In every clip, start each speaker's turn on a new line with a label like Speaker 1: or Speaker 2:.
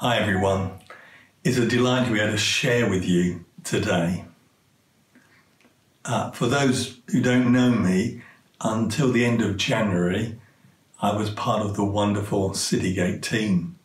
Speaker 1: Hi, everyone. It's a delight to be able to share with you today. Uh, for those who don't know me, until the end of January, I was part of the wonderful Citygate team.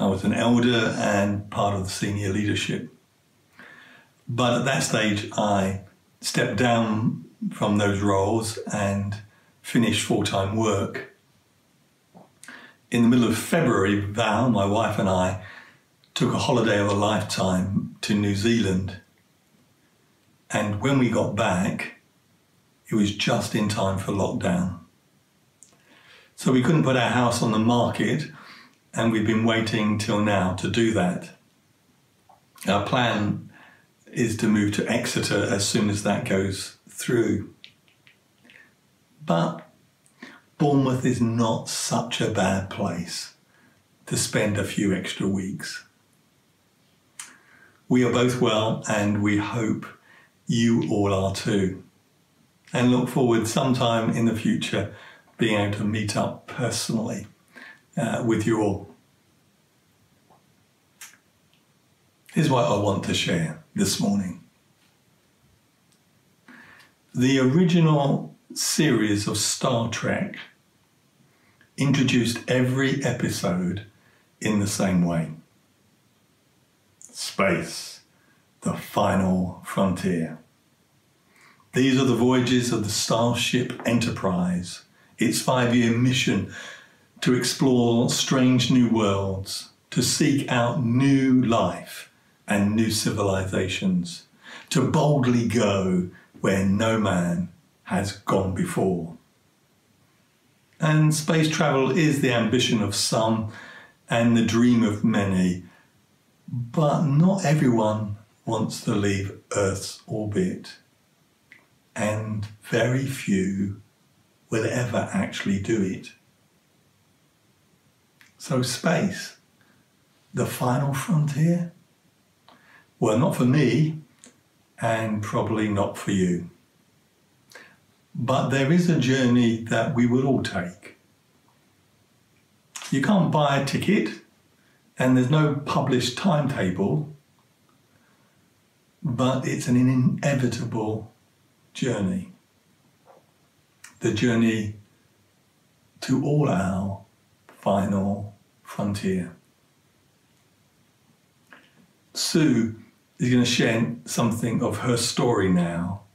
Speaker 1: I was an elder and part of the senior leadership. But at that stage, I stepped down from those roles and finished full time work. In the middle of February, Val, my wife, and I took a holiday of a lifetime to New Zealand. And when we got back, it was just in time for lockdown. So we couldn't put our house on the market, and we've been waiting till now to do that. Our plan is to move to Exeter as soon as that goes through. But Bournemouth is not such a bad place to spend a few extra weeks. We are both well, and we hope you all are too. And look forward sometime in the future being able to meet up personally uh, with you all. Here's what I want to share this morning. The original series of Star Trek introduced every episode in the same way space, the final frontier. These are the voyages of the Starship Enterprise, its five year mission to explore strange new worlds, to seek out new life and new civilizations, to boldly go where no man has gone before. And space travel is the ambition of some and the dream of many, but not everyone wants to leave Earth's orbit, and very few will ever actually do it. So, space, the final frontier? Well, not for me, and probably not for you. But there is a journey that we will all take. You can't buy a ticket, and there's no published timetable, but it's an inevitable journey. The journey to all our final frontier. Sue is going to share something of her story now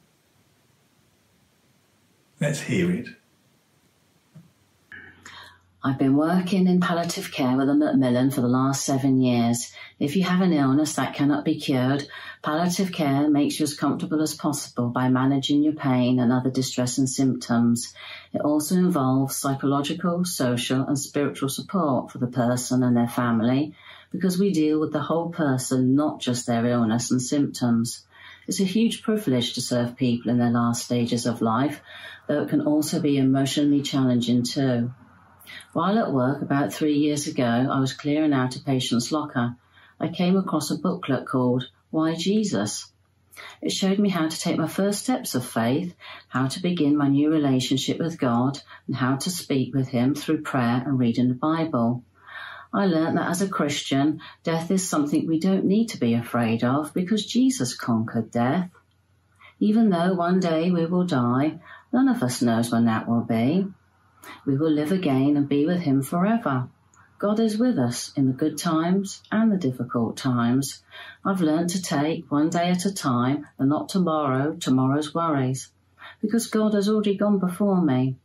Speaker 1: Let's hear it.
Speaker 2: I've been working in palliative care with the Macmillan for the last seven years. If you have an illness that cannot be cured, palliative care makes you as comfortable as possible by managing your pain and other distressing symptoms. It also involves psychological, social, and spiritual support for the person and their family because we deal with the whole person, not just their illness and symptoms. It's a huge privilege to serve people in their last stages of life, though it can also be emotionally challenging too. While at work about three years ago, I was clearing out a patient's locker. I came across a booklet called Why Jesus? It showed me how to take my first steps of faith, how to begin my new relationship with God, and how to speak with Him through prayer and reading the Bible. I learnt that as a Christian, death is something we don't need to be afraid of because Jesus conquered death. Even though one day we will die, none of us knows when that will be. We will live again and be with Him forever. God is with us in the good times and the difficult times. I've learnt to take one day at a time and not tomorrow, tomorrow's worries because God has already gone before me.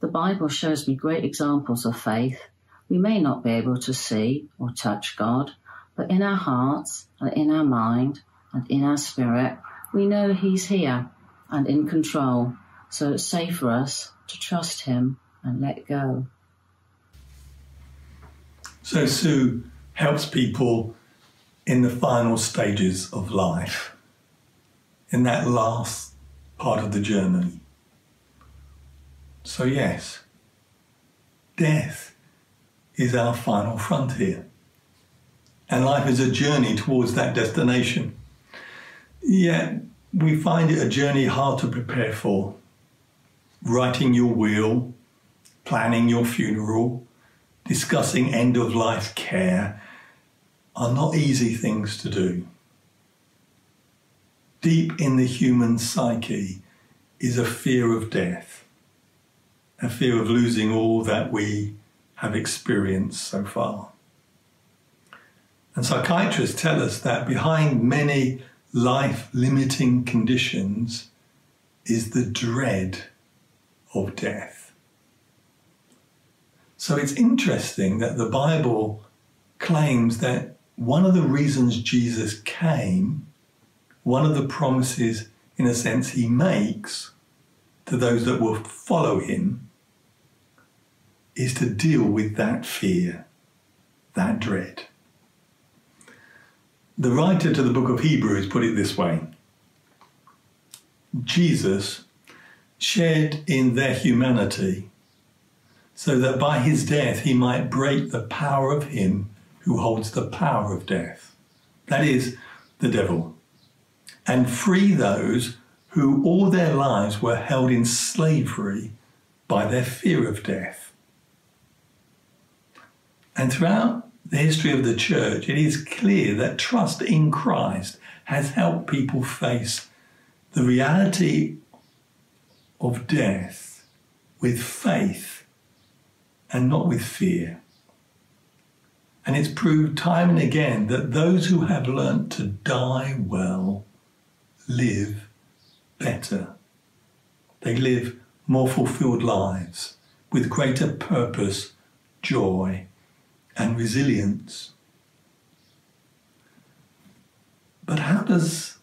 Speaker 2: The Bible shows me great examples of faith we may not be able to see or touch God, but in our hearts and in our mind and in our spirit, we know He's here and in control, so it's safe for us to trust Him and let go.
Speaker 1: So, Sue helps people in the final stages of life, in that last part of the journey. So, yes, death is our final frontier. And life is a journey towards that destination. Yet we find it a journey hard to prepare for. Writing your will, planning your funeral, discussing end of life care, are not easy things to do. Deep in the human psyche is a fear of death, a fear of losing all that we have experienced so far. And psychiatrists tell us that behind many life limiting conditions is the dread of death. So it's interesting that the Bible claims that one of the reasons Jesus came, one of the promises, in a sense, he makes to those that will follow him, is to deal with that fear, that dread. The writer to the book of Hebrews put it this way Jesus shared in their humanity so that by his death he might break the power of him who holds the power of death, that is, the devil, and free those who all their lives were held in slavery by their fear of death. And throughout the history of the church, it is clear that trust in Christ has helped people face the reality of death with faith and not with fear. And it's proved time and again that those who have learnt to die well live better. They live more fulfilled lives with greater purpose, joy, and resilience. But how does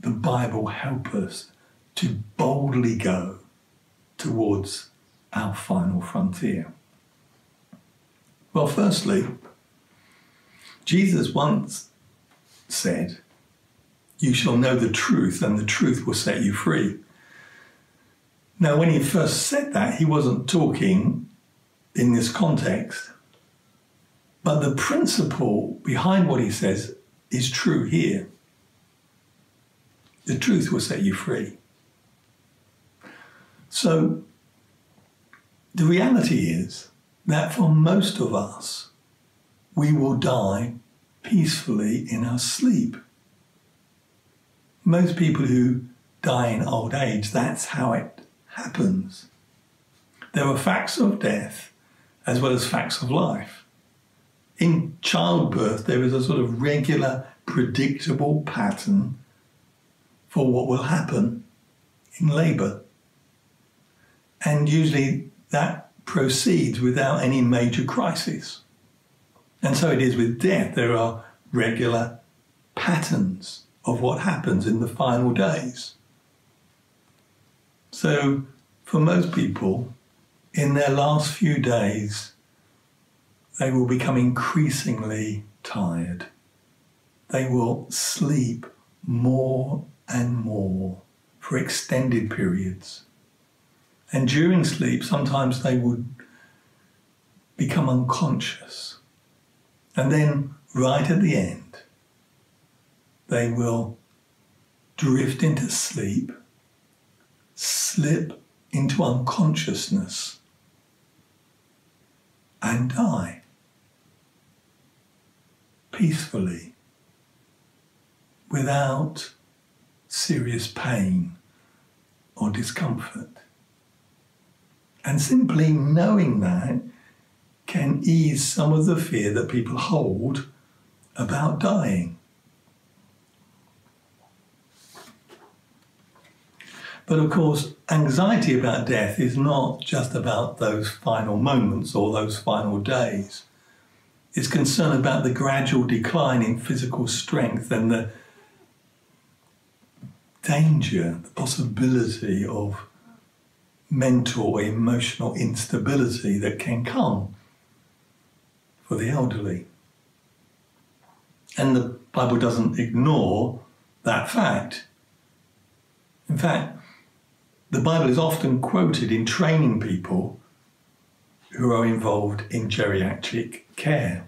Speaker 1: the Bible help us to boldly go towards our final frontier? Well, firstly, Jesus once said, You shall know the truth, and the truth will set you free. Now, when he first said that, he wasn't talking in this context. But the principle behind what he says is true here. The truth will set you free. So, the reality is that for most of us, we will die peacefully in our sleep. Most people who die in old age, that's how it happens. There are facts of death as well as facts of life. In childbirth, there is a sort of regular, predictable pattern for what will happen in labour. And usually that proceeds without any major crisis. And so it is with death. There are regular patterns of what happens in the final days. So, for most people, in their last few days, they will become increasingly tired. They will sleep more and more for extended periods. And during sleep, sometimes they would become unconscious. And then, right at the end, they will drift into sleep, slip into unconsciousness and die peacefully without serious pain or discomfort. And simply knowing that can ease some of the fear that people hold about dying. But of course, anxiety about death is not just about those final moments or those final days. It's concern about the gradual decline in physical strength and the danger, the possibility of mental or emotional instability that can come for the elderly. And the Bible doesn't ignore that fact. In fact, the Bible is often quoted in training people who are involved in geriatric care.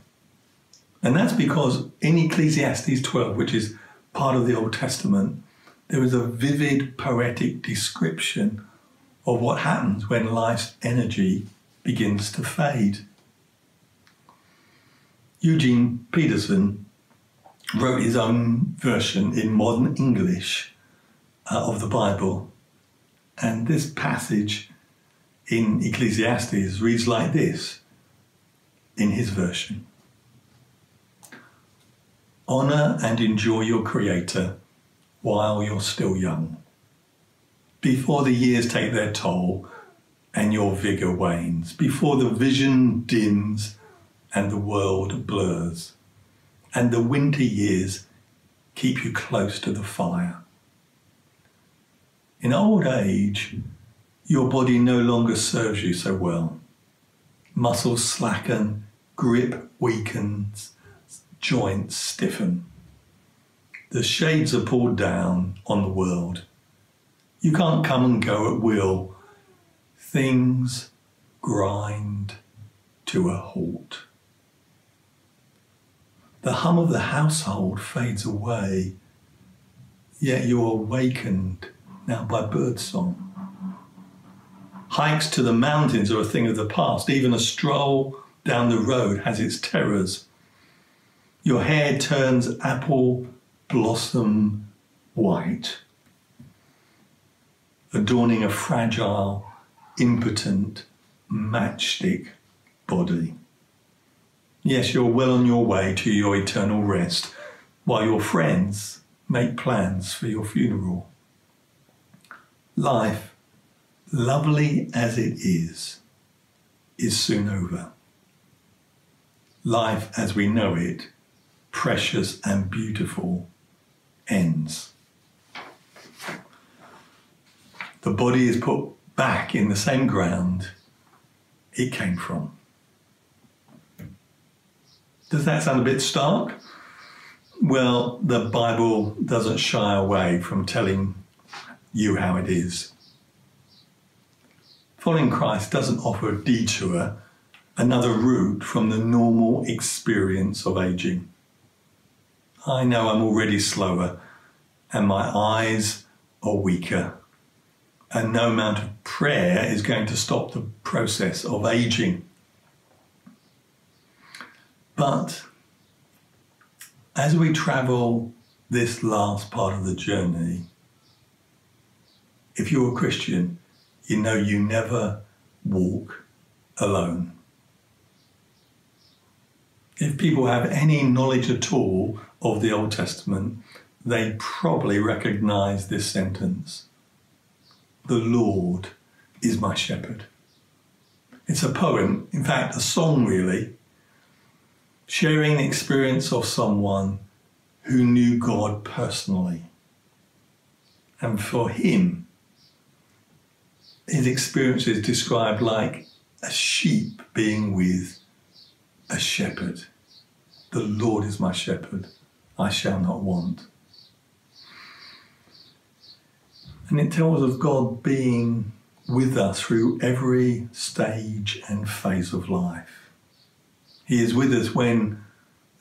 Speaker 1: And that's because in Ecclesiastes 12, which is part of the Old Testament, there is a vivid poetic description of what happens when life's energy begins to fade. Eugene Peterson wrote his own version in modern English uh, of the Bible. And this passage in Ecclesiastes reads like this in his version Honour and enjoy your Creator while you're still young, before the years take their toll and your vigour wanes, before the vision dims and the world blurs, and the winter years keep you close to the fire. In old age, your body no longer serves you so well. Muscles slacken, grip weakens, joints stiffen. The shades are pulled down on the world. You can't come and go at will. Things grind to a halt. The hum of the household fades away, yet you're awakened now by birdsong. Hikes to the mountains are a thing of the past. Even a stroll down the road has its terrors. Your hair turns apple blossom white, adorning a fragile, impotent matchstick body. Yes, you're well on your way to your eternal rest, while your friends make plans for your funeral. Life, lovely as it is, is soon over. Life as we know it, precious and beautiful, ends. The body is put back in the same ground it came from. Does that sound a bit stark? Well, the Bible doesn't shy away from telling you how it is. Following Christ doesn't offer a detour, another route from the normal experience of aging. I know I'm already slower and my eyes are weaker, and no amount of prayer is going to stop the process of aging. But as we travel this last part of the journey, if you're a Christian, you know you never walk alone. If people have any knowledge at all of the Old Testament, they probably recognize this sentence The Lord is my shepherd. It's a poem, in fact, a song really, sharing the experience of someone who knew God personally. And for him, his experience is described like a sheep being with a shepherd. The Lord is my shepherd, I shall not want. And it tells of God being with us through every stage and phase of life. He is with us when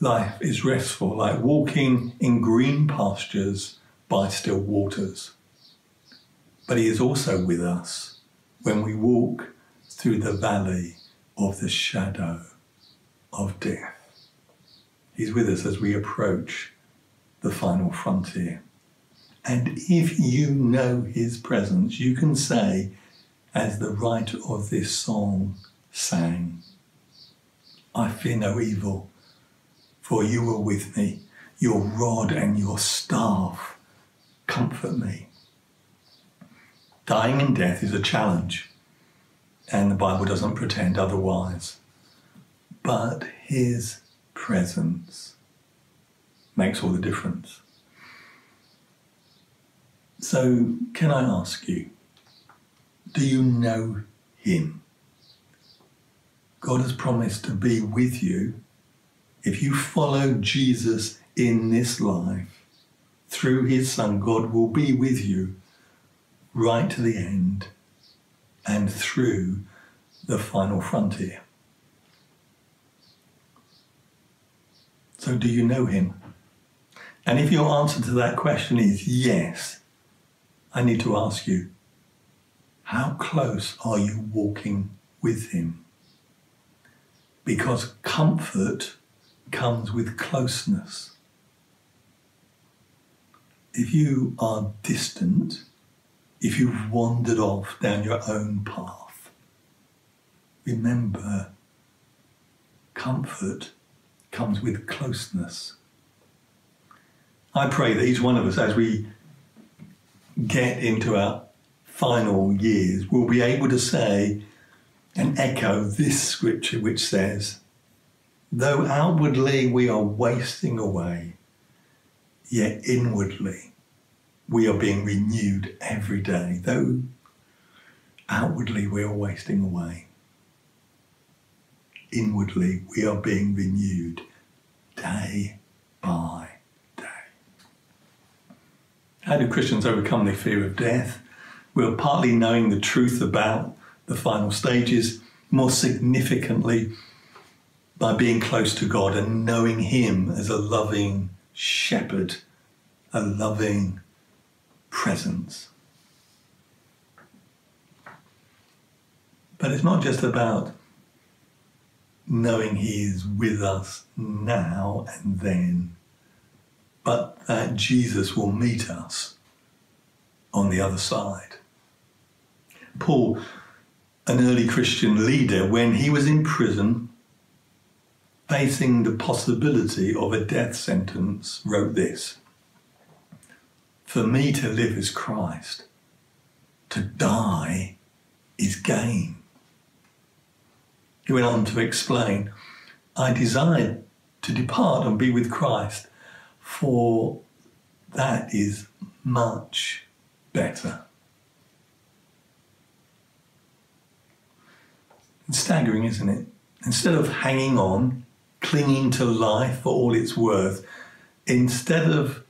Speaker 1: life is restful, like walking in green pastures by still waters. But He is also with us when we walk through the valley of the shadow of death. He's with us as we approach the final frontier. And if you know His presence, you can say, as the writer of this song sang, I fear no evil, for you are with me. Your rod and your staff comfort me. Dying in death is a challenge, and the Bible doesn't pretend otherwise. But His presence makes all the difference. So, can I ask you, do you know Him? God has promised to be with you if you follow Jesus in this life. Through his Son, God will be with you right to the end and through the final frontier. So, do you know him? And if your answer to that question is yes, I need to ask you, how close are you walking with him? because comfort comes with closeness. If you are distant, if you've wandered off down your own path, remember comfort comes with closeness. I pray that each one of us, as we get into our final years, will be able to say and echo this scripture which says, Though outwardly we are wasting away, yet inwardly we are being renewed every day. Though outwardly we are wasting away, inwardly we are being renewed day by day. How do Christians overcome their fear of death? Well, partly knowing the truth about the final stages, more significantly, by being close to God and knowing Him as a loving shepherd, a loving presence. But it's not just about knowing He is with us now and then, but that Jesus will meet us on the other side. Paul, an early Christian leader, when he was in prison, facing the possibility of a death sentence, wrote this For me to live is Christ, to die is gain. He went on to explain, I desired to depart and be with Christ, for that is much better. It's staggering, isn't it? Instead of hanging on, clinging to life for all it's worth, instead of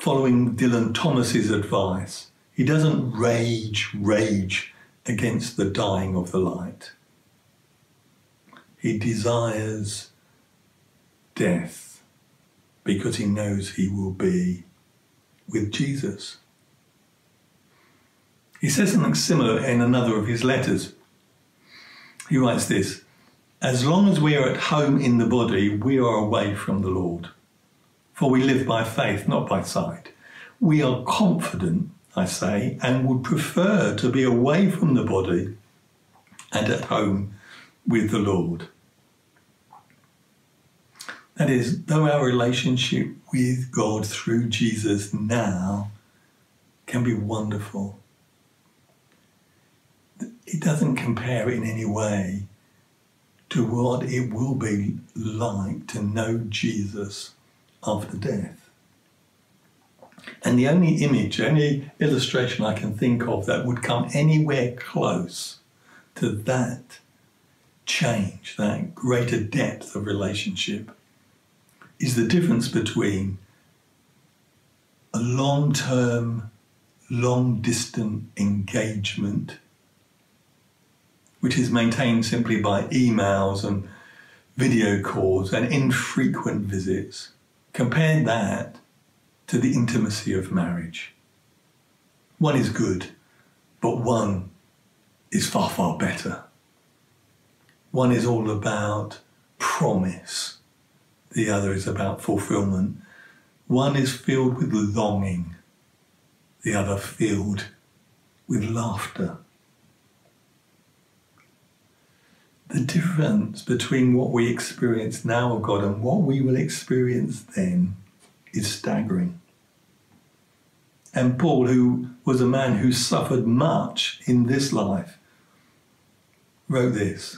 Speaker 1: following Dylan Thomas's advice, he doesn't rage, rage against the dying of the light. He desires death because he knows he will be with Jesus. He says something similar in another of his letters. He writes this As long as we are at home in the body, we are away from the Lord. For we live by faith, not by sight. We are confident, I say, and would prefer to be away from the body and at home with the Lord. That is, though our relationship with God through Jesus now can be wonderful, it doesn't compare in any way to what it will be like to know Jesus after death. And the only image, only illustration I can think of that would come anywhere close to that change, that greater depth of relationship, is the difference between a long term, long distant engagement, which is maintained simply by emails and video calls and infrequent visits. Compare that to the intimacy of marriage. One is good, but one is far, far better. One is all about promise, the other is about fulfillment. One is filled with longing, the other filled with laughter. The difference between what we experience now of God and what we will experience then is staggering. And Paul, who was a man who suffered much in this life, wrote this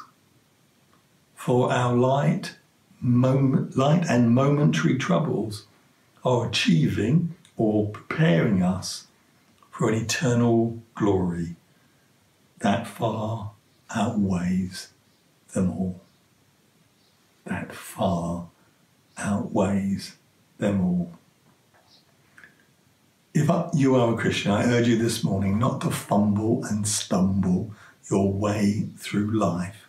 Speaker 1: For our light, moment, light and momentary troubles are achieving or preparing us for an eternal glory that far outweighs them all. That far outweighs them all. If you are a Christian, I urge you this morning not to fumble and stumble your way through life,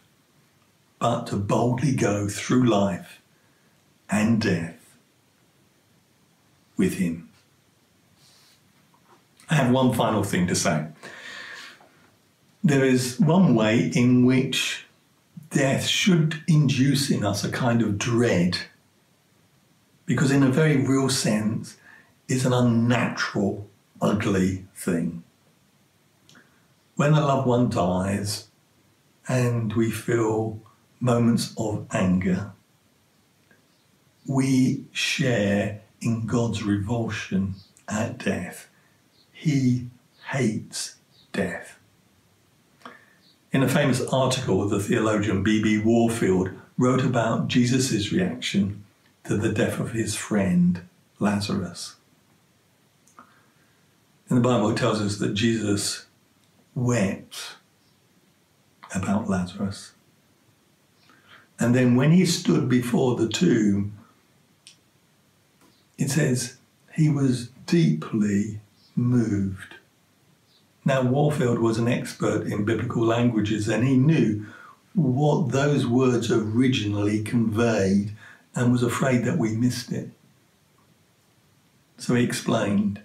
Speaker 1: but to boldly go through life and death with Him. I have one final thing to say. There is one way in which death should induce in us a kind of dread, because in a very real sense, it's an unnatural, ugly thing. When a loved one dies and we feel moments of anger, we share in God's revulsion at death. He hates death. In a famous article, the theologian B.B. Warfield wrote about Jesus' reaction to the death of his friend Lazarus. In the Bible, it tells us that Jesus wept about Lazarus. And then when he stood before the tomb, it says he was deeply moved. Now, Warfield was an expert in biblical languages and he knew what those words originally conveyed and was afraid that we missed it. So he explained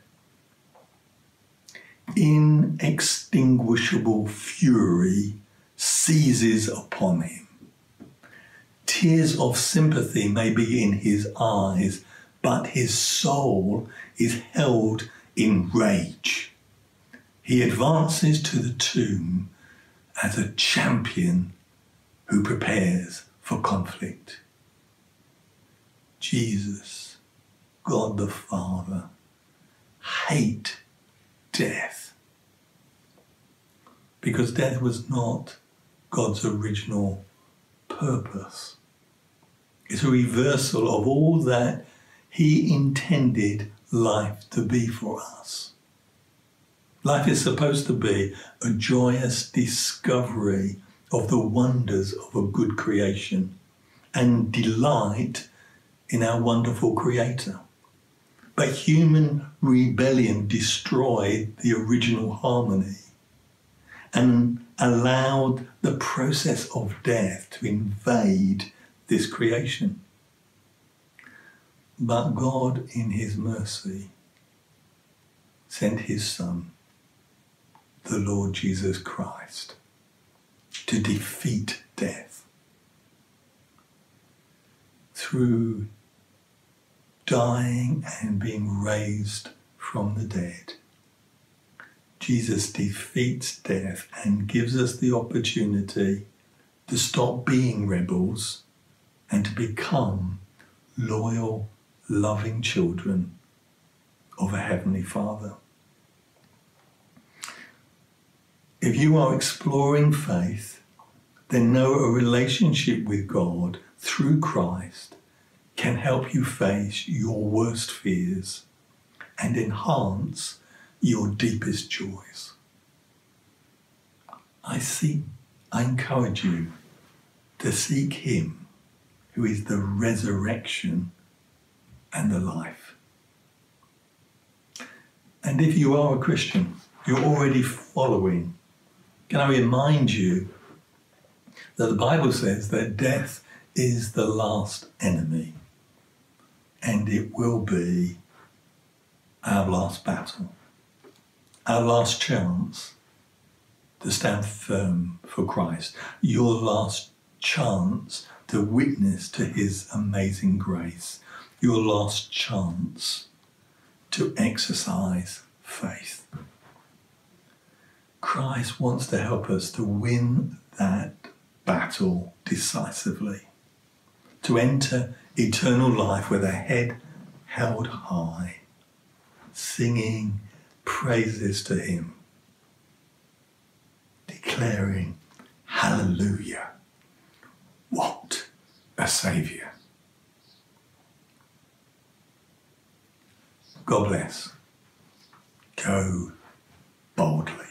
Speaker 1: Inextinguishable fury seizes upon him. Tears of sympathy may be in his eyes, but his soul is held in rage. He advances to the tomb as a champion who prepares for conflict. Jesus, God the Father, hate death because death was not God's original purpose. It's a reversal of all that He intended life to be for us. Life is supposed to be a joyous discovery of the wonders of a good creation and delight in our wonderful Creator. But human rebellion destroyed the original harmony and allowed the process of death to invade this creation. But God, in His mercy, sent His Son the Lord Jesus Christ to defeat death through dying and being raised from the dead. Jesus defeats death and gives us the opportunity to stop being rebels and to become loyal, loving children of a Heavenly Father. If you are exploring faith, then know a relationship with God through Christ can help you face your worst fears and enhance your deepest joys. I seek, I encourage you to seek Him who is the resurrection and the life. And if you are a Christian, you're already following can I remind you that the Bible says that death is the last enemy and it will be our last battle, our last chance to stand firm for Christ, your last chance to witness to his amazing grace, your last chance to exercise faith. Christ wants to help us to win that battle decisively, to enter eternal life with a head held high, singing praises to Him, declaring, Hallelujah! What a Saviour! God bless. Go boldly.